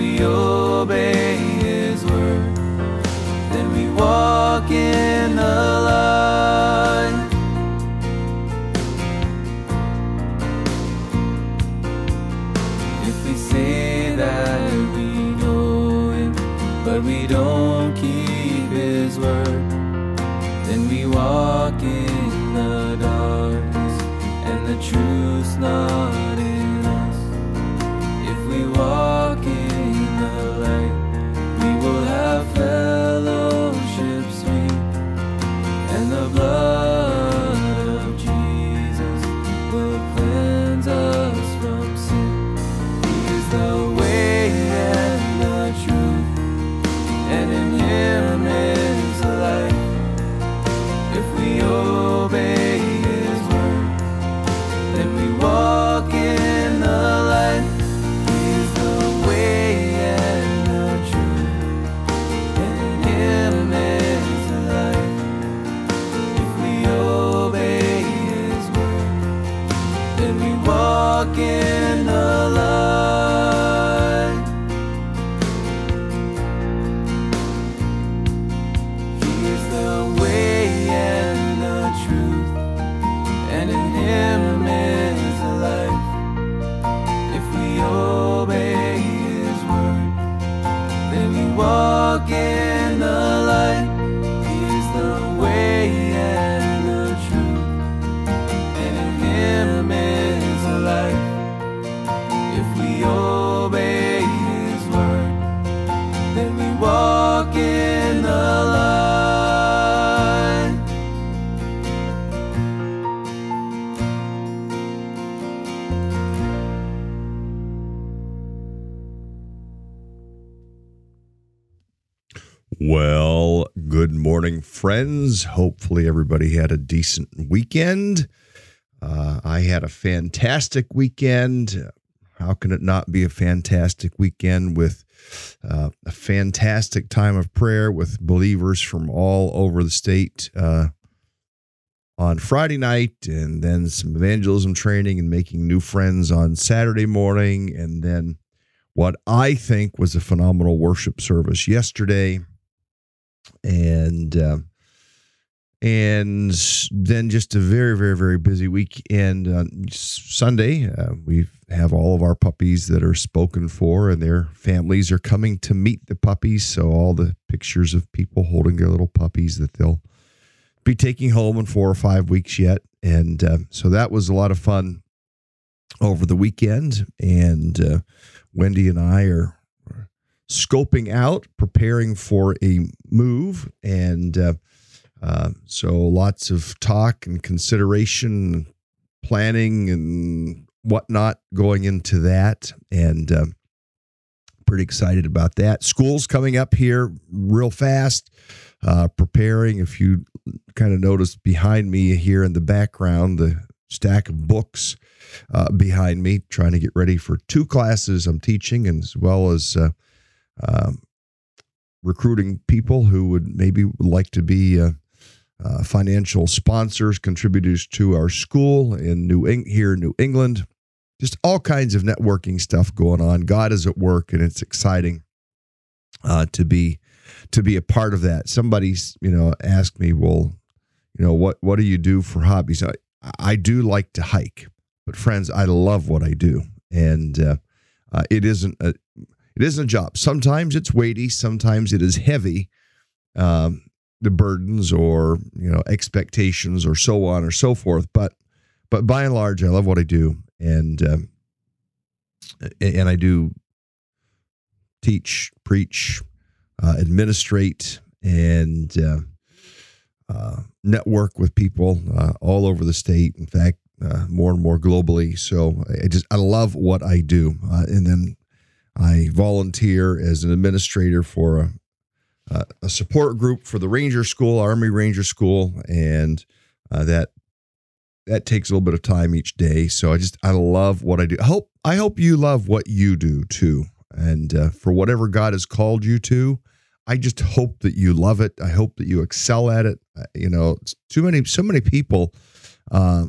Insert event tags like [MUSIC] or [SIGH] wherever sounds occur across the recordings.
we obey His word, then we walk in then we walk in the light. Friends. Hopefully, everybody had a decent weekend. Uh, I had a fantastic weekend. How can it not be a fantastic weekend with uh, a fantastic time of prayer with believers from all over the state uh, on Friday night, and then some evangelism training and making new friends on Saturday morning, and then what I think was a phenomenal worship service yesterday and uh, and then just a very very very busy weekend on Sunday. Uh, we have all of our puppies that are spoken for, and their families are coming to meet the puppies. So all the pictures of people holding their little puppies that they'll be taking home in four or five weeks yet, and uh, so that was a lot of fun over the weekend. And uh, Wendy and I are scoping out, preparing for a move, and uh, so lots of talk and consideration, planning and whatnot going into that, and uh, pretty excited about that. School's coming up here real fast. Uh, preparing. If you kind of notice behind me here in the background, the stack of books uh, behind me, trying to get ready for two classes I'm teaching, and as well as uh, um, recruiting people who would maybe like to be uh, uh, financial sponsors, contributors to our school in New Eng- here in New England. Just all kinds of networking stuff going on. God is at work, and it's exciting uh, to be to be a part of that. Somebody's you know asked me, well, you know what what do you do for hobbies? I, I do like to hike, but friends, I love what I do, and uh, uh, it isn't a it isn't a job. Sometimes it's weighty, sometimes it is heavy. Um, the burdens or you know expectations or so on or so forth. But but by and large, I love what I do, and um, and I do teach, preach, uh, administrate, and uh, uh, network with people uh, all over the state. In fact, uh, more and more globally. So I just I love what I do, uh, and then I volunteer as an administrator for a, a support group for the Ranger School, Army Ranger School, and that that takes a little bit of time each day. So I just I love what I do. I hope I hope you love what you do too, and uh, for whatever God has called you to. I just hope that you love it. I hope that you excel at it. You know, too many, so many people uh,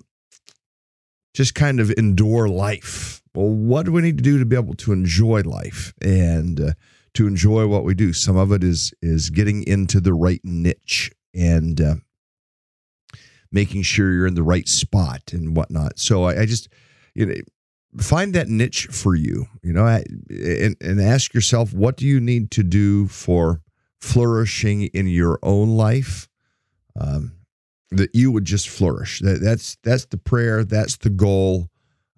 just kind of endure life. Well, what do we need to do to be able to enjoy life and uh, to enjoy what we do? Some of it is is getting into the right niche and uh, making sure you're in the right spot and whatnot. So I, I just, you know, find that niche for you, you know, and, and ask yourself, what do you need to do for flourishing in your own life? Um, that you would just flourish. That, that's that's the prayer. That's the goal.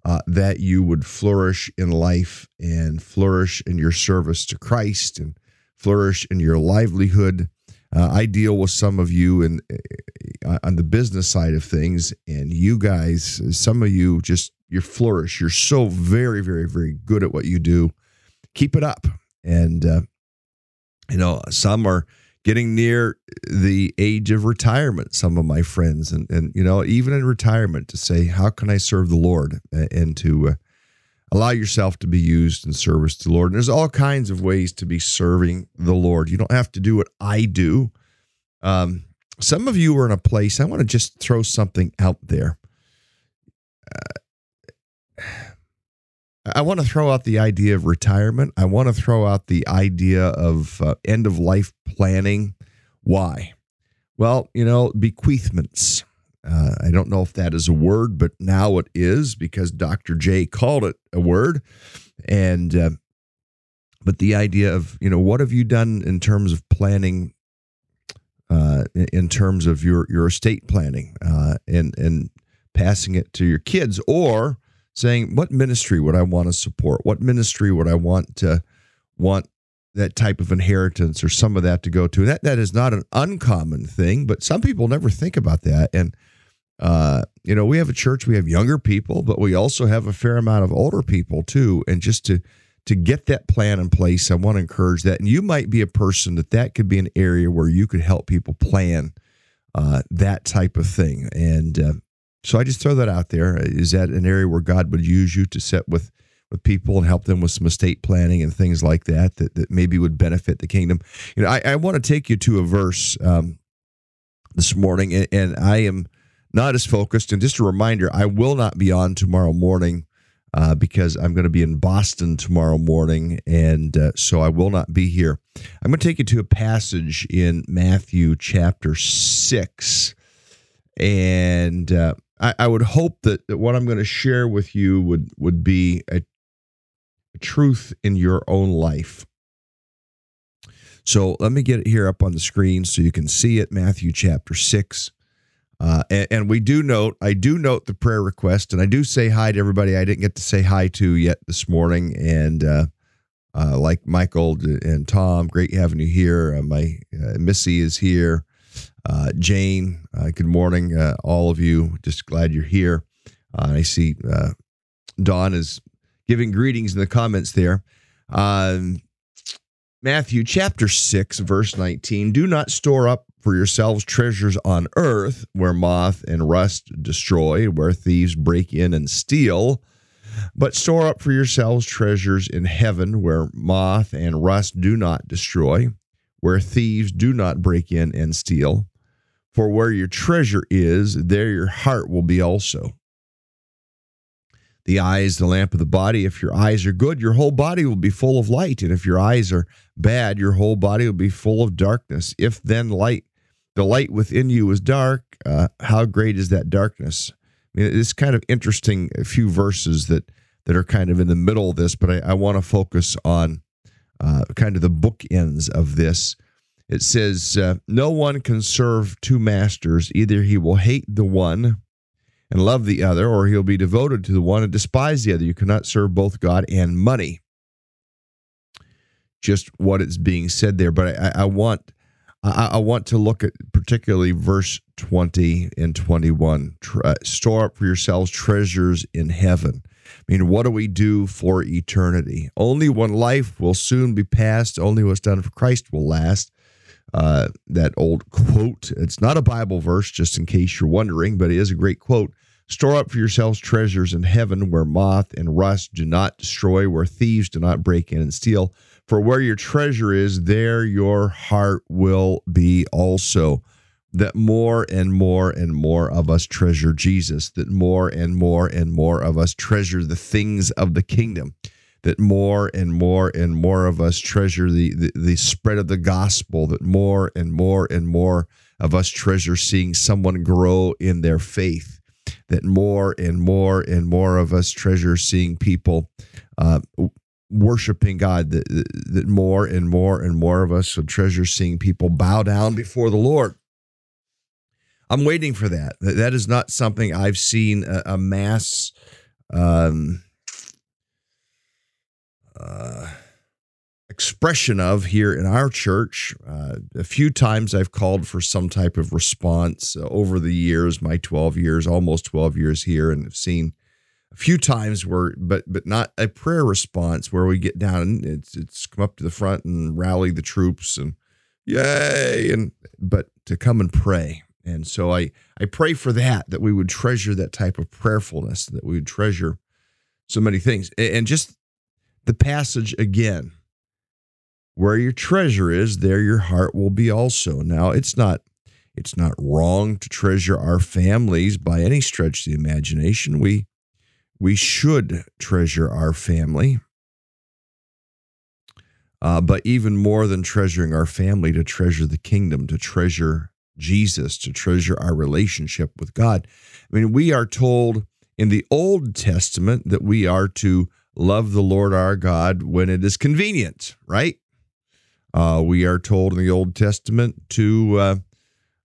Uh, that you would flourish in life and flourish in your service to Christ and flourish in your livelihood uh, I deal with some of you and uh, on the business side of things, and you guys, some of you just you flourish. You're so very, very, very good at what you do. Keep it up, and uh, you know some are getting near the age of retirement. Some of my friends, and and you know even in retirement, to say how can I serve the Lord and to uh, allow yourself to be used in service to the Lord. And there's all kinds of ways to be serving the Lord. You don't have to do what I do. Um, some of you are in a place, I want to just throw something out there. Uh, I want to throw out the idea of retirement. I want to throw out the idea of uh, end of life planning. Why? Well, you know, bequeathments. Uh, I don't know if that is a word, but now it is because Dr. J called it a word. And, uh, but the idea of, you know, what have you done in terms of planning, uh, in terms of your, your estate planning uh, and, and passing it to your kids or saying, what ministry would I want to support? What ministry would I want to want that type of inheritance or some of that to go to? that, that is not an uncommon thing, but some people never think about that. And, uh, you know, we have a church, we have younger people, but we also have a fair amount of older people too. And just to to get that plan in place, I want to encourage that. And you might be a person that that could be an area where you could help people plan uh, that type of thing. And uh, so I just throw that out there. Is that an area where God would use you to set with with people and help them with some estate planning and things like that that, that maybe would benefit the kingdom? You know, I, I want to take you to a verse um, this morning, and, and I am not as focused. And just a reminder, I will not be on tomorrow morning uh, because I'm going to be in Boston tomorrow morning. And uh, so I will not be here. I'm going to take you to a passage in Matthew chapter 6. And uh, I, I, would hope that, that what I'm going to share with you would, would be a, a truth in your own life. So let me get it here up on the screen so you can see it. Matthew chapter 6. Uh, and, and, we do note, I do note the prayer request, and I do say hi to everybody I didn't get to say hi to yet this morning. And uh, uh, like Michael and Tom, great having you here. Uh, my uh, Missy is here. Uh, Jane, uh, good morning, uh, all of you. Just glad you're here. I see Dawn is giving greetings in the comments there. Um, Matthew chapter 6, verse 19 Do not store up for yourselves treasures on earth where moth and rust destroy, where thieves break in and steal. But store up for yourselves treasures in heaven where moth and rust do not destroy, where thieves do not break in and steal. For where your treasure is, there your heart will be also. The eye is the lamp of the body. If your eyes are good, your whole body will be full of light. And if your eyes are bad, your whole body will be full of darkness. If then light the light within you is dark, uh, how great is that darkness? I mean, it's kind of interesting, a few verses that that are kind of in the middle of this, but I, I want to focus on uh, kind of the bookends of this. It says, uh, No one can serve two masters. Either he will hate the one and love the other, or he'll be devoted to the one and despise the other. You cannot serve both God and money. Just what is being said there. But I, I want. I, I want to look at particularly verse 20 and 21. Store up for yourselves treasures in heaven. I mean, what do we do for eternity? Only one life will soon be passed. Only what's done for Christ will last uh, that old quote. It's not a Bible verse, just in case you're wondering, but it is a great quote. Store up for yourselves treasures in heaven where moth and rust do not destroy, where thieves do not break in and steal. For where your treasure is, there your heart will be also. That more and more and more of us treasure Jesus, that more and more and more of us treasure the things of the kingdom that more and more and more of us treasure the, the, the spread of the gospel, that more and more and more of us treasure seeing someone grow in their faith, that more and more and more of us treasure seeing people uh, worshiping God, that, that more and more and more of us would treasure seeing people bow down before the Lord. I'm waiting for that. That is not something I've seen a, a mass. Um, uh, expression of here in our church. Uh, a few times I've called for some type of response uh, over the years, my 12 years, almost 12 years here, and have seen a few times where, but but not a prayer response where we get down and it's it's come up to the front and rally the troops and yay and but to come and pray. And so I I pray for that that we would treasure that type of prayerfulness, that we would treasure so many things, and just the passage again. Where your treasure is, there your heart will be also. Now, it's not it's not wrong to treasure our families by any stretch of the imagination. We we should treasure our family. Uh, but even more than treasuring our family, to treasure the kingdom, to treasure Jesus, to treasure our relationship with God. I mean, we are told in the Old Testament that we are to love the Lord our God when it is convenient, right? Uh, we are told in the Old Testament to uh,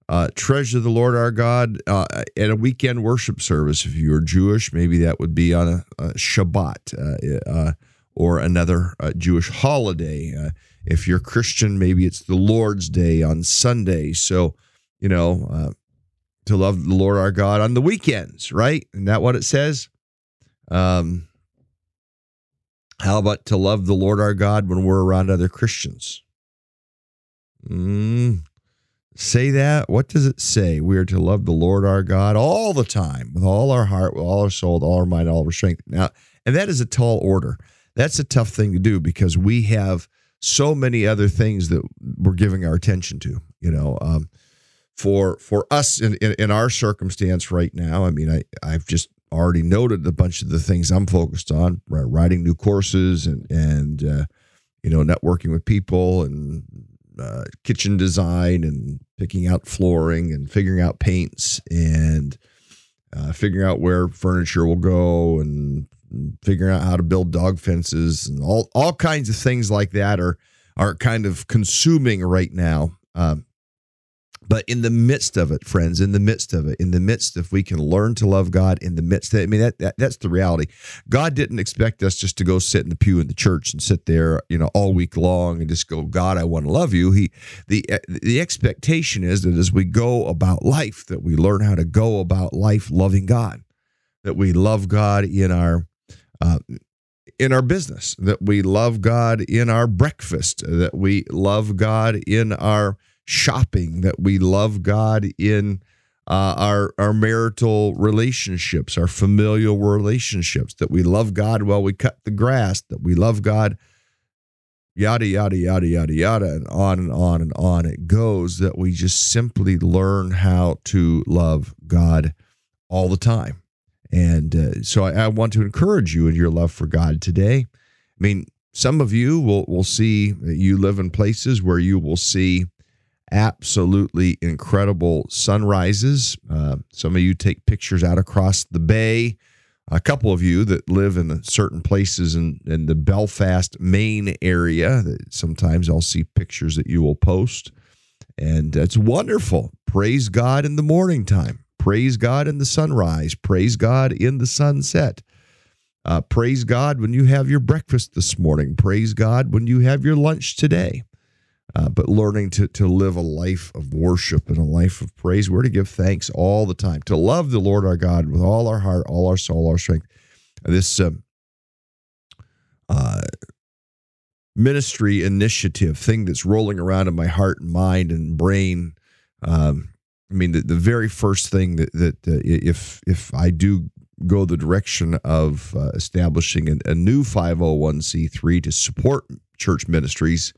uh, treasure the Lord our God uh, at a weekend worship service. If you are Jewish, maybe that would be on a, a Shabbat uh, uh, or another Jewish holiday. if you're Christian, maybe it's the Lord's Day on Sunday. So, you know, to love the Lord our God on the weekends, right? Isn't that what it says? Um, how about to love the Lord our God when we're around other Christians? Mm, say that. What does it say? We are to love the Lord our God all the time, with all our heart, with all our soul, with all our mind, all our strength. Now, and that is a tall order. That's a tough thing to do because we have so many other things that we're giving our attention to. You know, um, for for us in, in, in our circumstance right now, I mean, I I've just already noted a bunch of the things I'm focused on: right? writing new courses and and uh, you know networking with people and uh, kitchen design and picking out flooring and figuring out paints and uh, figuring out where furniture will go and figuring out how to build dog fences and all all kinds of things like that are are kind of consuming right now. Um, but in the midst of it, friends, in the midst of it, in the midst, if we can learn to love God in the midst of it, I mean, that, that that's the reality. God didn't expect us just to go sit in the pew in the church and sit there, you know, all week long and just go, God, I want to love you. He, the, the expectation is that as we go about life, that we learn how to go about life loving God, that we love God in our, uh, in our business, that we love God in our breakfast, that we love God in our shopping, that we love God in uh, our our marital relationships, our familial relationships, that we love God while we cut the grass, that we love God, yada yada yada yada yada, and on and on and on it goes. That we just simply learn how to love God all the time, and uh, so I, I want to encourage you in your love for God today. I mean, some of you will will see you live in places where you will see absolutely incredible sunrises. Uh, some of you take pictures out across the bay. A couple of you that live in certain places in, in the Belfast, Maine area, sometimes I'll see pictures that you will post And it's wonderful. Praise God in the morning time. Praise God in the sunrise. Praise God in the sunset. Uh, praise God when you have your breakfast this morning. Praise God when you have your lunch today. Uh, but learning to, to live a life of worship and a life of praise. We're to give thanks all the time, to love the Lord our God with all our heart, all our soul, all our strength. This um, uh, ministry initiative thing that's rolling around in my heart and mind and brain. Um, I mean, the, the very first thing that, that uh, if if I do go the direction of uh, establishing a, a new 501c3 to support church ministries,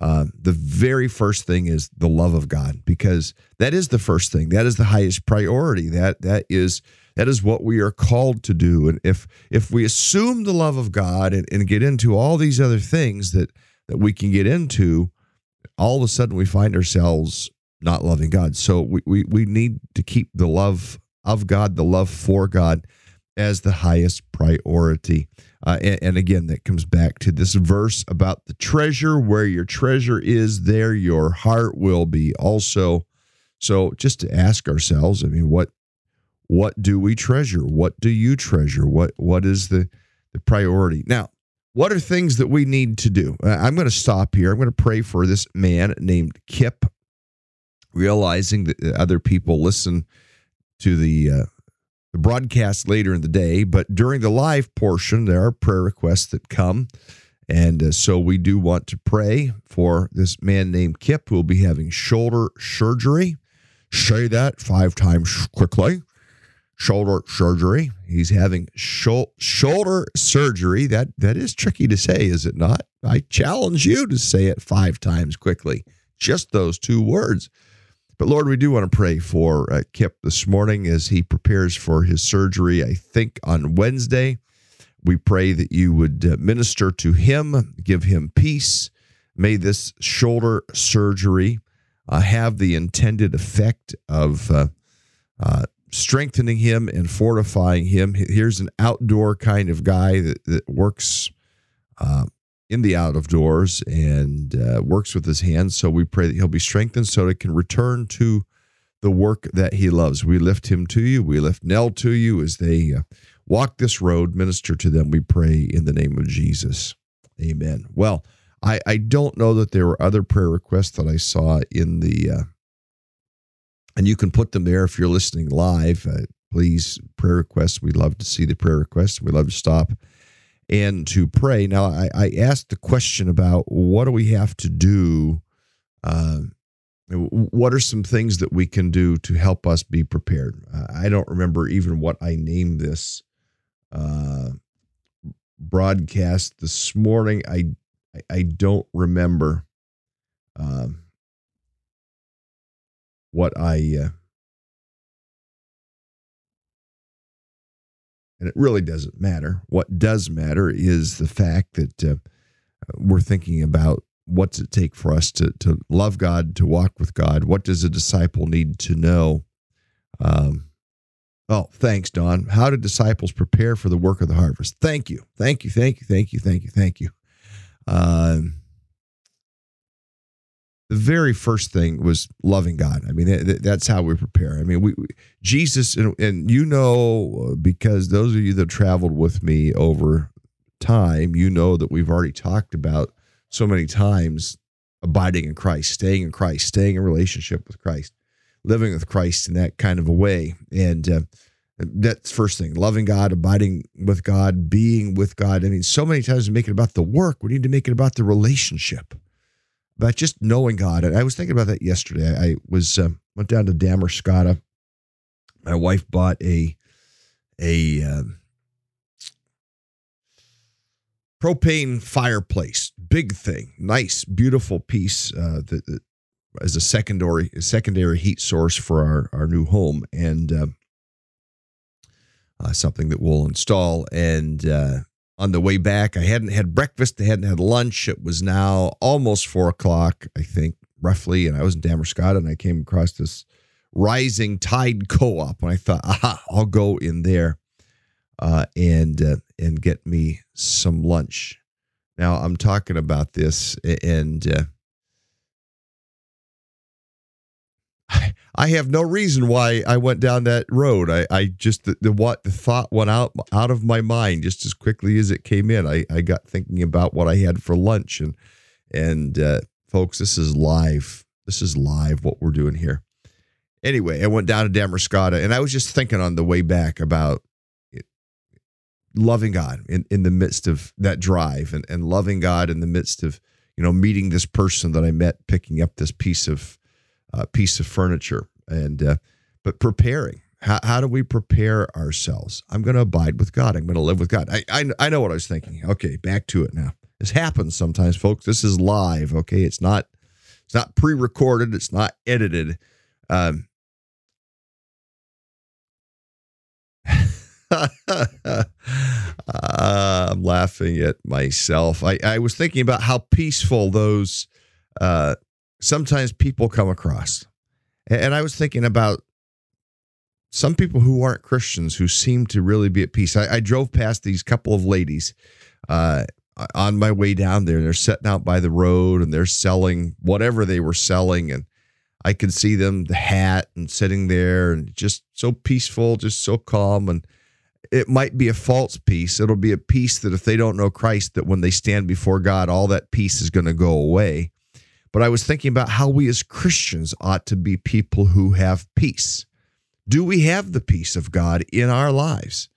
uh, the very first thing is the love of God, because that is the first thing. That is the highest priority. That that is that is what we are called to do. And if if we assume the love of God and, and get into all these other things that that we can get into, all of a sudden we find ourselves not loving God. So we, we, we need to keep the love of God, the love for God, as the highest priority. Uh, and, and, again, that comes back to this verse about the treasure. Where your treasure is, there your heart will be also. So just to ask ourselves, I mean, what what do we treasure? What do you treasure? What what is the the priority? Now, what are things that we need to do? Uh, I'm going to stop here. I'm going to pray for this man named Kip, realizing that other people listen to the uh, the broadcast later in the day, but during the live portion, there are prayer requests that come. And uh, so we do want to pray for this man named Kip who will be having shoulder surgery. Say that five times quickly shoulder surgery. He's having shoulder surgery. That that is tricky to say, is it not? I challenge you to say it five times quickly. Just those two words. But Lord, we do want to pray for uh, Kip this morning as he prepares for his surgery. I think on Wednesday. We pray that you would uh, minister to him, give him peace. May this shoulder surgery uh, have the intended effect of uh, uh, strengthening him and fortifying him. Here's an outdoor kind of guy that, that works uh, in the out of doors and uh, works with his hands. So we pray that he'll be strengthened so that he can return to the work that he loves. We lift him to you. We lift Nell to you as they uh, walk this road, minister to them. We pray in the name of Jesus. Amen. Well, I, I don't know that there were other prayer requests that I saw in the uh, and you can put them there if you're listening live. Uh, please, prayer requests. We love to see the prayer requests. We love to stop and to pray. Now, I, I asked the question about what do we have to do? Uh, what are some things that we can do to help us be prepared? I don't remember even what I named this uh, broadcast this morning. I I don't remember. Um, what I uh, and it really doesn't matter. What does matter is the fact that uh, we're thinking about what's it take for us to to love God, to walk with God. What does a disciple need to know? Um, oh, thanks, Don. How do disciples prepare for the work of the harvest? Thank you, thank you, thank you, thank you, thank you, thank you. Um, the very first thing was loving God. I mean, that's how we prepare. I mean, we, we Jesus, and, and, you know, because those of you that traveled with me over time, you know that we've already talked about so many times abiding in Christ, staying in Christ, staying in relationship with Christ, living with Christ in that kind of a way. And uh, that's first thing loving God, abiding with God, being with God. I mean, so many times we make it about the work, we need to make it about the relationship but just knowing God. And I was thinking about that yesterday. I was um, went down to Damariscotta. My wife bought a a um, propane fireplace, big thing, nice, beautiful piece uh, that, that as a secondary a secondary heat source for our our new home, and uh, uh, something that we'll install. And uh, on the way back. I hadn't had breakfast, I hadn't had lunch. It was now almost four o'clock, I think, roughly. And I was in Damariscotta and I came across this rising tide co-op and I thought, aha, I'll go in there uh, and uh, and get me some lunch. Now I'm talking about this and uh, I have no reason why I went down that road. I, I just the, the what the thought went out out of my mind just as quickly as it came in. I, I got thinking about what I had for lunch and and uh, folks, this is live. This is live what we're doing here. Anyway, I went down to Damariscotta and I was just thinking on the way back about loving God in, in the midst of that drive and, and loving God in the midst of, you know, meeting this person that I met picking up this piece of uh, piece of furniture and uh, but preparing. How, how do we prepare ourselves? I'm going to abide with god. I'm going to live with god. I, I, I know what i was thinking. Okay back to it now. This happens sometimes folks. This is live okay? It's not it's not pre-recorded. It's not edited. Um, uh, [LAUGHS] i'm laughing at myself. I, I was thinking about how peaceful those uh, sometimes people come across. And I was thinking about some people who aren't Christians who seem to really be at peace. I, I drove past these couple of ladies uh, on my way down there. They're sitting out by the road and they're selling whatever they were selling. And I could see them, the hat, and sitting there and just so peaceful, just so calm. And it might be a false peace. It'll be a peace that if they don't know Christ, that when they stand before God, all that peace is going to go away. But I was thinking about how we as Christians ought to be people who have peace. Do we have the peace of God in our lives?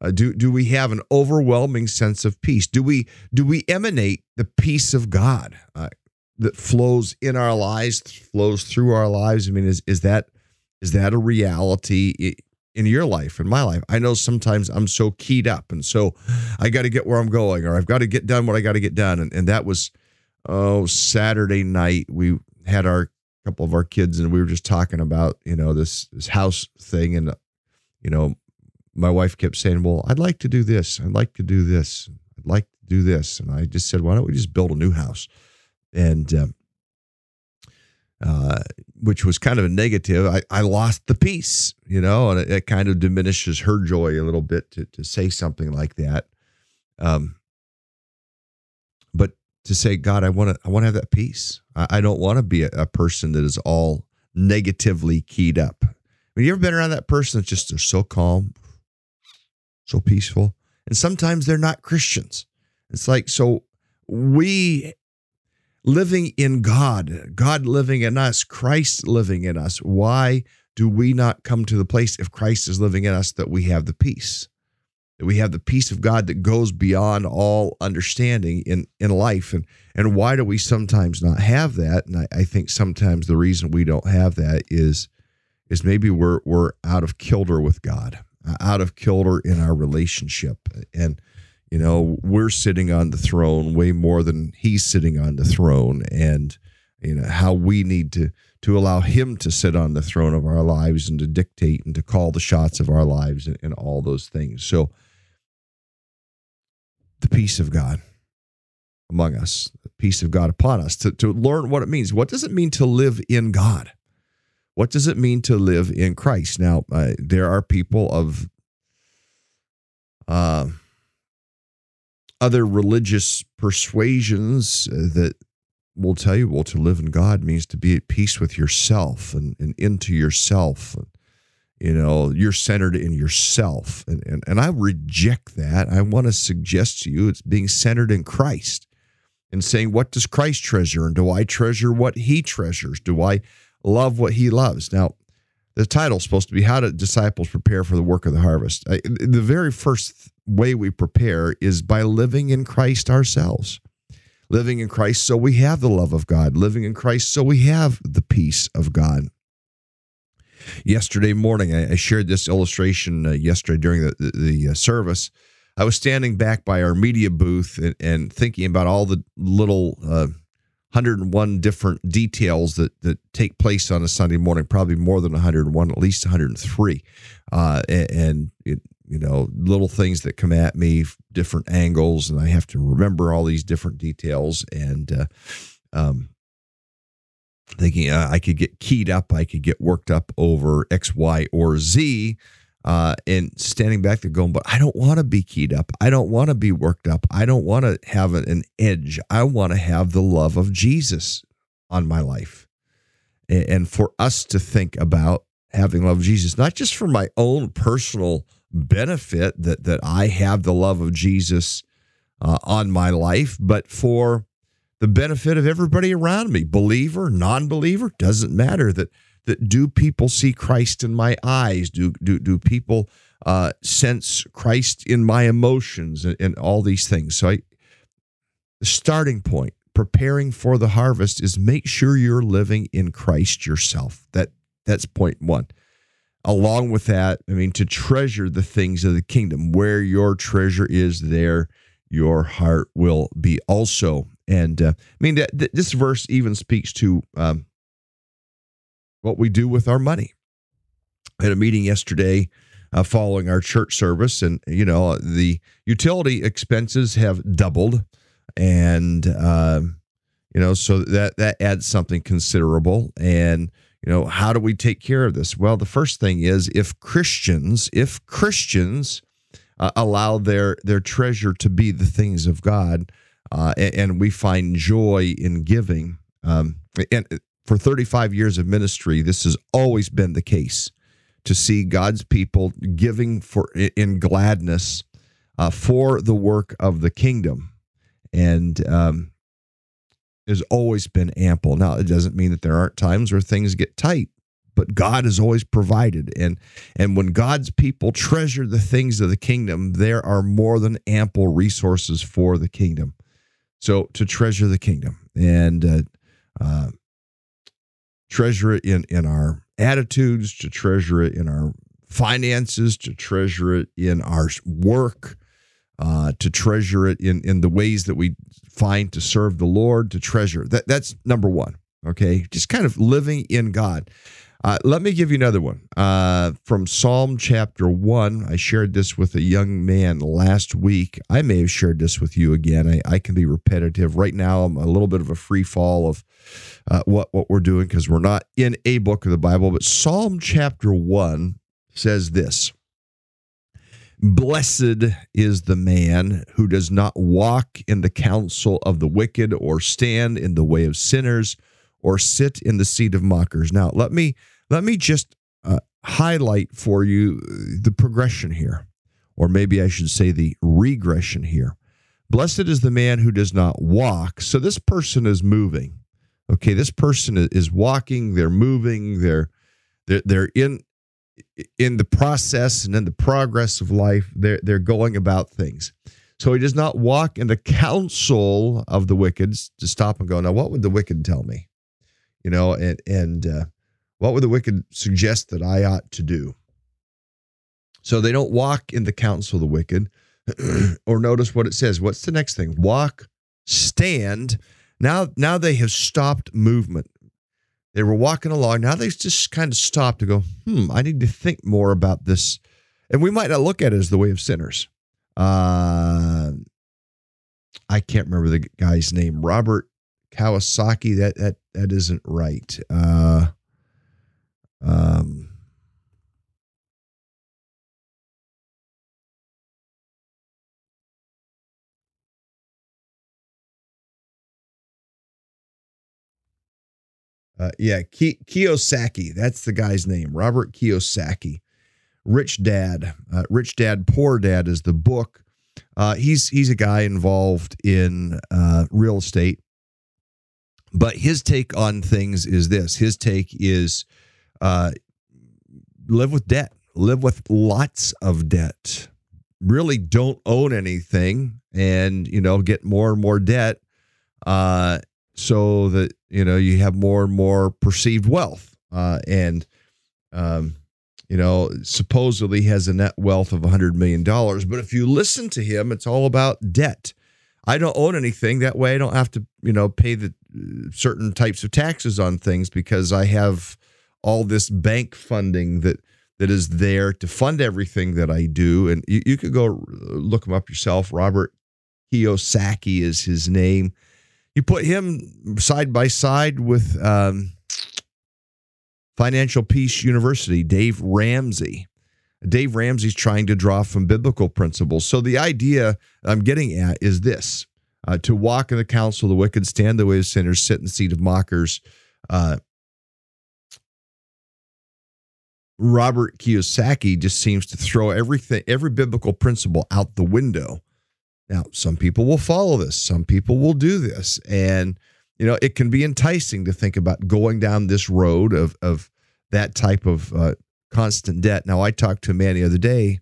Uh, do do we have an overwhelming sense of peace? Do we do we emanate the peace of God uh, that flows in our lives, flows through our lives? I mean, is is that is that a reality in your life, in my life? I know sometimes I'm so keyed up, and so I got to get where I'm going, or I've got to get done what I got to get done, and and that was oh Saturday night we had our couple of our kids and we were just talking about you know this this house thing and you know my wife kept saying well I'd like to do this I'd like to do this I'd like to do this and I just said why don't we just build a new house and um, uh, which was kind of a negative. I, I lost the peace, you know, and it, it, kind of diminishes her joy a little bit to, to say something like that. Um, but to say, God, I want to, I want to have that peace. I, I don't want to be a, a, person that is all negatively keyed up. I mean, you ever been around that person that's just they're so calm, so peaceful, and sometimes they're not Christians. It's like so we living in God, God living in us, Christ living in us. Why do we not come to the place if Christ is living in us that we have the peace? That we have the peace of God that goes beyond all understanding in, in life. And, and why do we sometimes not have that? And I, I think sometimes the reason we don't have that is, is maybe we're, we're out of kilter with God, out of kilter in our relationship. And, you know, we're sitting on the throne way more than he's sitting on the throne. And, you know, how we need to, to allow him to sit on the throne of our lives and to dictate and to call the shots of our lives and, and all those things. So, the peace of God among us, the peace of God upon us, to, to learn what it means. What does it mean to live in God? What does it mean to live in Christ? Now, uh, there are people of uh, other religious persuasions uh, that will tell you, well, to live in God means to be at peace with yourself and, and into yourself. And, you know you're centered in yourself. And, and and i reject that. I want to suggest to you it's being centered in christ and saying what does christ treasure? And do i treasure what he treasures? Do i love what he loves? Now the title is supposed to be how do disciples prepare for the work of the harvest? I, the very first way we prepare is by living in christ ourselves. Living in christ so we have the love of god. Living in christ so we have the peace of god yesterday morning. I, I shared this illustration uh, yesterday during the, the, the uh, service. I was standing back by our media booth and, and thinking about all the little uh, 101 different details that that take place on a Sunday morning. Probably more than 101, at least 103, uh, and, and it, you know little things that come at me, different angles, and I have to remember all these different details. And uh, um, thinking uh, I could get keyed up, I could get worked up over X, Y, or Z, uh, and standing back there going, but I don't want to be keyed up. I don't want to be worked up. I don't want to have an edge. I want to have the love of Jesus on my life. and for us to think about having love of Jesus, not just for my own personal benefit that that I have the love of Jesus uh, on my life, but for the benefit of everybody around me, believer, non-believer, doesn't matter. That that do people see Christ in my eyes? Do do do people uh, sense Christ in my emotions and, and all these things? So I, the starting point, preparing for the harvest, is make sure you're living in Christ yourself. That that's point one. Along with that, I mean, to treasure the things of the kingdom, where your treasure is, there your heart will be also. And uh, I mean, that, that, this verse even speaks to um, what we do with our money. I had a meeting yesterday uh, following our church service, and you know the utility expenses have doubled, and uh, you know so that that adds something considerable. And you know how do we take care of this? Well, the first thing is if Christians, if Christians uh, allow their their treasure to be the things of God, uh, and, and, we find joy in giving. Um, and for 35 years of ministry, this has always been the case to see God's people giving for in gladness uh, for the work of the kingdom, and um, has always been ample. Now, it doesn't mean that there aren't times where things get tight, but God has always provided, and and when God's people treasure the things of the kingdom, there are more than ample resources for the kingdom. So to treasure the kingdom and uh, uh, treasure it in in our attitudes, to treasure it in our finances, to treasure it in our work, uh, to treasure it in in the ways that we find to serve the Lord, to treasure that that's number one. Okay, just kind of living in God. Uh, let me give you another one uh, from Psalm chapter 1. I shared this with a young man last week. I may have shared this with you again. I, I can be repetitive. Right now, I'm a little bit of a free fall of uh, what, what we're doing because we're not in a book of the Bible. But Psalm chapter 1 says this Blessed is the man who does not walk in the counsel of the wicked, or stand in the way of sinners, or sit in the seat of mockers. Now, let me let me just uh, highlight for you the progression here, or maybe I should say the regression here. Blessed is the man who does not walk. So this person is moving. Okay, this person is walking. They're moving. They're they're, they're in in the process and in the progress of life. They're they're going about things. So he does not walk in the counsel of the wicked to stop and go. Now, what would the wicked tell me? You know, and and uh, what would the wicked suggest that I ought to do? So they don't walk in the counsel of the wicked, [CLEARS THROAT] or notice what it says. What's the next thing? Walk, stand. Now, now they have stopped movement. They were walking along. Now they just kind of stopped to go, hmm, I need to think more about this. And we might not look at it as the way of sinners. Uh, I can't remember the guy's name. Robert Kawasaki. That that that isn't right. Uh, um, uh, yeah, Ki- Kiyosaki. That's the guy's name, Robert Kiyosaki. Rich Dad, uh, Rich Dad, Poor Dad is the book. Uh, he's he's a guy involved in uh, real estate, but his take on things is this. His take is uh, live with debt, live with lots of debt. Really don't own anything and, you know, get more and more debt uh, so that, you know, you have more and more perceived wealth. Uh, and, um, you know, supposedly has a net wealth of $100 million. But if you listen to him, it's all about debt. I don't own anything. That way I don't have to, you know, pay the uh, certain types of taxes on things because I have all this bank funding that that is there to fund everything that I do. And you, you could go look him up yourself. Robert Kiyosaki is his name. You put him side by side with um, Financial Peace University, Dave Ramsey. Dave Ramsey's trying to draw from biblical principles. So the idea I'm getting at is this uh, to walk in the counsel of the wicked, stand the way of sinners, sit in the seat of mockers. Uh, Robert Kiyosaki just seems to throw everything, every biblical principle out the window. Now, some people will follow this, some people will do this. And, you know, it can be enticing to think about going down this road of, of that type of uh, constant debt. Now, I talked to a man the other day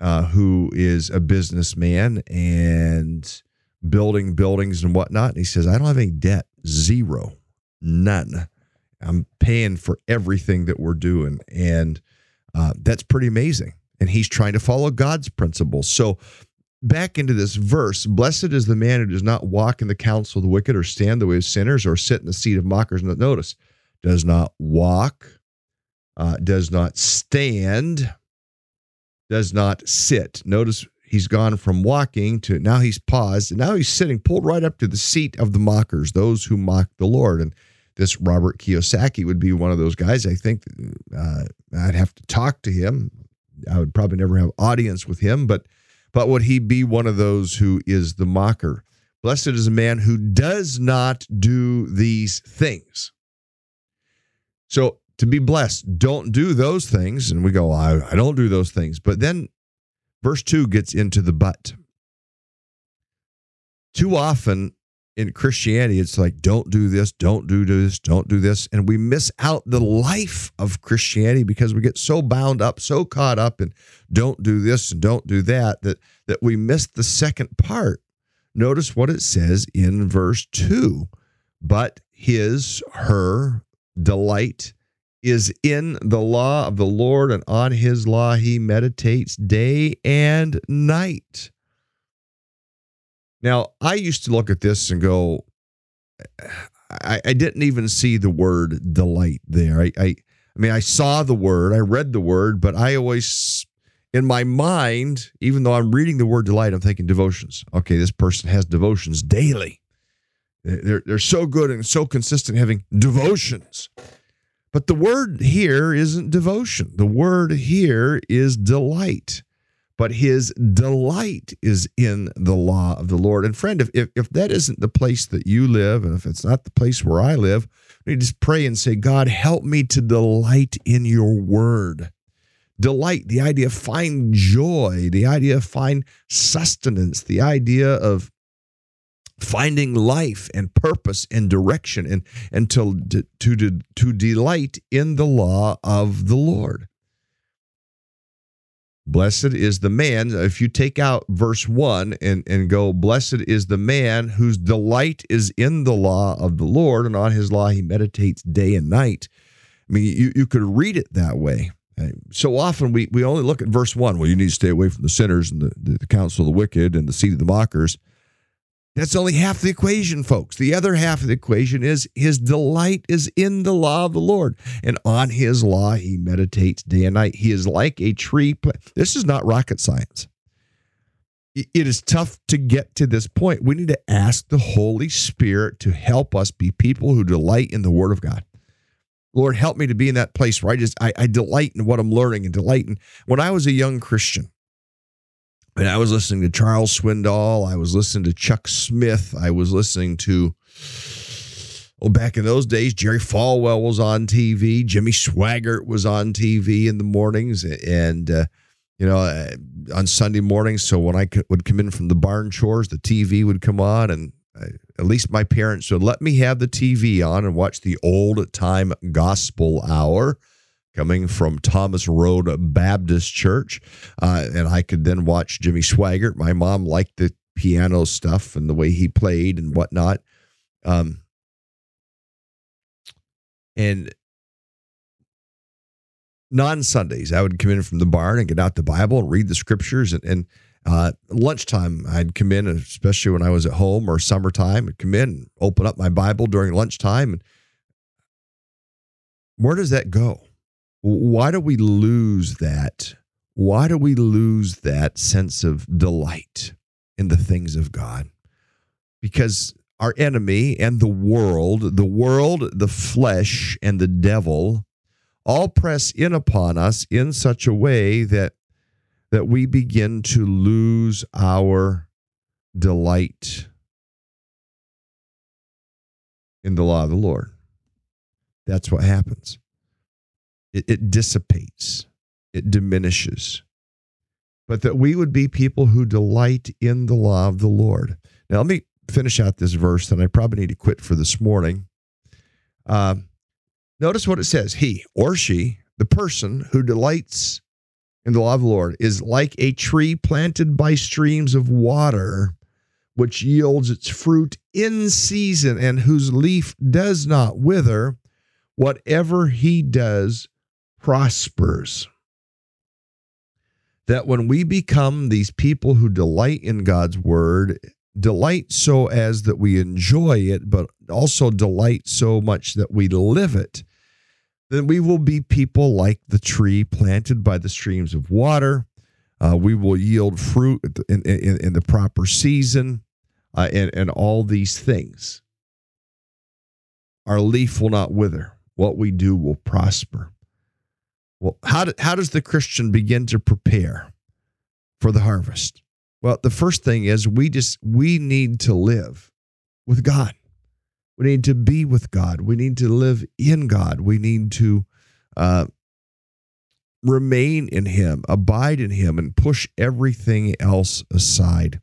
uh, who is a businessman and building buildings and whatnot. And he says, I don't have any debt, zero, none. I'm paying for everything that we're doing. And uh, that's pretty amazing. And he's trying to follow God's principles. So, back into this verse Blessed is the man who does not walk in the counsel of the wicked, or stand the way of sinners, or sit in the seat of mockers. Notice, does not walk, uh, does not stand, does not sit. Notice he's gone from walking to now he's paused, and now he's sitting, pulled right up to the seat of the mockers, those who mock the Lord. And this Robert Kiyosaki would be one of those guys. I think uh, I'd have to talk to him. I would probably never have audience with him, but but would he be one of those who is the mocker? Blessed is a man who does not do these things. So to be blessed, don't do those things. And we go, I, I don't do those things. But then verse 2 gets into the but. Too often in Christianity, it's like, don't do this, don't do this, don't do this. And we miss out the life of Christianity because we get so bound up, so caught up in don't do this and don't do that, that, that we miss the second part. Notice what it says in verse 2 but his, her delight is in the law of the Lord, and on his law he meditates day and night. Now, I used to look at this and go, I, I didn't even see the word delight there. I, I, I mean, I saw the word, I read the word, but I always, in my mind, even though I'm reading the word delight, I'm thinking devotions. Okay, this person has devotions daily. They're, they're so good and so consistent having devotions. But the word here isn't devotion. The word here is delight but his delight is in the law of the Lord. And friend, if, if, that isn't the place that you live, and if it's not the place where I live, we just pray and say, God, help me to delight in your word. Delight, the idea of find joy, the idea of find sustenance, the idea of finding life and purpose and direction and, and to, to, to, to delight in the law of the Lord. Blessed is the man. If you take out verse one and, and go, Blessed is the man whose delight is in the law of the Lord, and on his law he meditates day and night. I mean, you, you could read it that way. Uh, so often we, we only look at verse one. Well, you need to stay away from the sinners and the, the, counsel of the wicked and the seat of the mockers. That's only half the equation, folks. The other half of the equation is his delight is in the law of the Lord, and on his law he meditates day and night. He is like a tree. This is not rocket science. It is tough to get to this point. We need to ask the Holy Spirit to help us be people who delight in the Word of God. Lord, help me to be in that place where I just I, I delight in what I'm learning and delight in. When I was a young Christian, and I was listening to Charles Swindoll. I was listening to Chuck Smith. I was listening to, well, back in those days, Jerry Falwell was on TV. Jimmy Swaggart was on TV in the mornings. And, uh, you know, uh, on Sunday mornings. So when I would come in from the barn chores, the TV would come on. And uh, at least my parents would let me have the TV on and watch the old time gospel hour coming from Thomas Road Baptist Church. Uh, and I could then watch Jimmy Swaggart. My mom liked the piano stuff and the way he played and whatnot. Um, and non Sundays, I would come in from the barn and get out the Bible and read the scriptures. And, and uh, lunchtime, I'd come in, especially when I was at home or summertime, I'd come in and open up my Bible during lunchtime. And where does that go? Why do we lose that? Why do we lose that sense of delight in the things of God? Because our enemy and the world, the world, the flesh, and the devil all press in upon us in such a way that that we begin to lose our delight in the law of the Lord. That's what happens. It, it dissipates, it diminishes. But that we would be people who delight in the law of the Lord. Now, let me finish out this verse, and I probably need to quit for this morning. Uh, notice what it says He or she, the person who delights in the law of the Lord, is like a tree planted by streams of water, which yields its fruit in season and whose leaf does not wither. Whatever he does prospers. That when we become these people who delight in God's word, delight so as that we enjoy it, but also delight so much that we live it, then we will be people like the tree planted by the streams of water. Uh, we will yield fruit in, in, in the proper season uh, and, and all these things. Our leaf will not wither. What we do will prosper. Well, how, do, how does the Christian begin to prepare for the harvest? Well, the first thing is we just we need to live with God. We need to be with God. We need to live in God. We need to uh, remain in Him, abide in Him, and push everything else aside.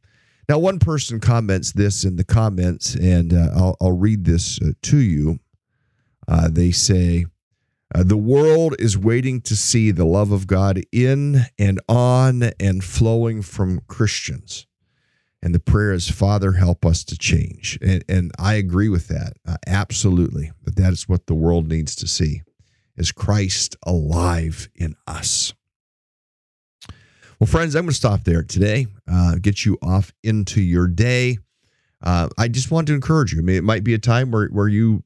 Now, one person comments this in the comments, and uh, I'll, I'll, read this uh, to you. Uh, they say, uh, The world is waiting to see the love of God in and on and flowing from Christians. And the prayer is, Father, help us to change. And, and I agree with that. Uh, absolutely. But that is what the world needs to see is Christ alive in us. Well, friends, I'm going to stop there today, uh, get you off into your day. Uh, I just want to encourage you. I mean, it might be a time where, where you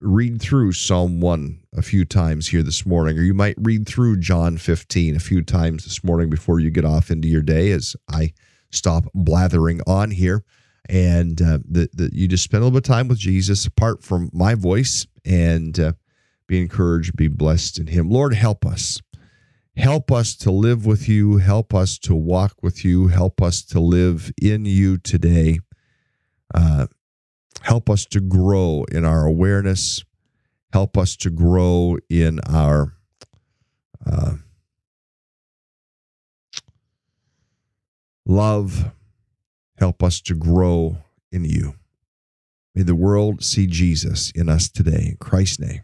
read through Psalm 1 a few times here this morning, or you might read through John 15 a few times this morning before you get off into your day as I stop blathering on here. And uh, that, you just spend a little bit of time with Jesus apart from my voice and uh, be encouraged, be blessed in Him. Lord, help us. Help us to live with you. Help us to walk with you. Help us to live in you today. Uh, help us to grow in our awareness. Help us to grow in our uh, love. Help us to grow in you. May the world see Jesus in us today. In Christ's name,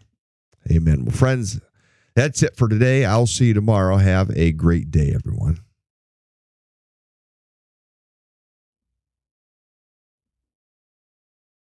amen. Well, friends, that's it for today. I'll see you tomorrow. Have a great day, everyone.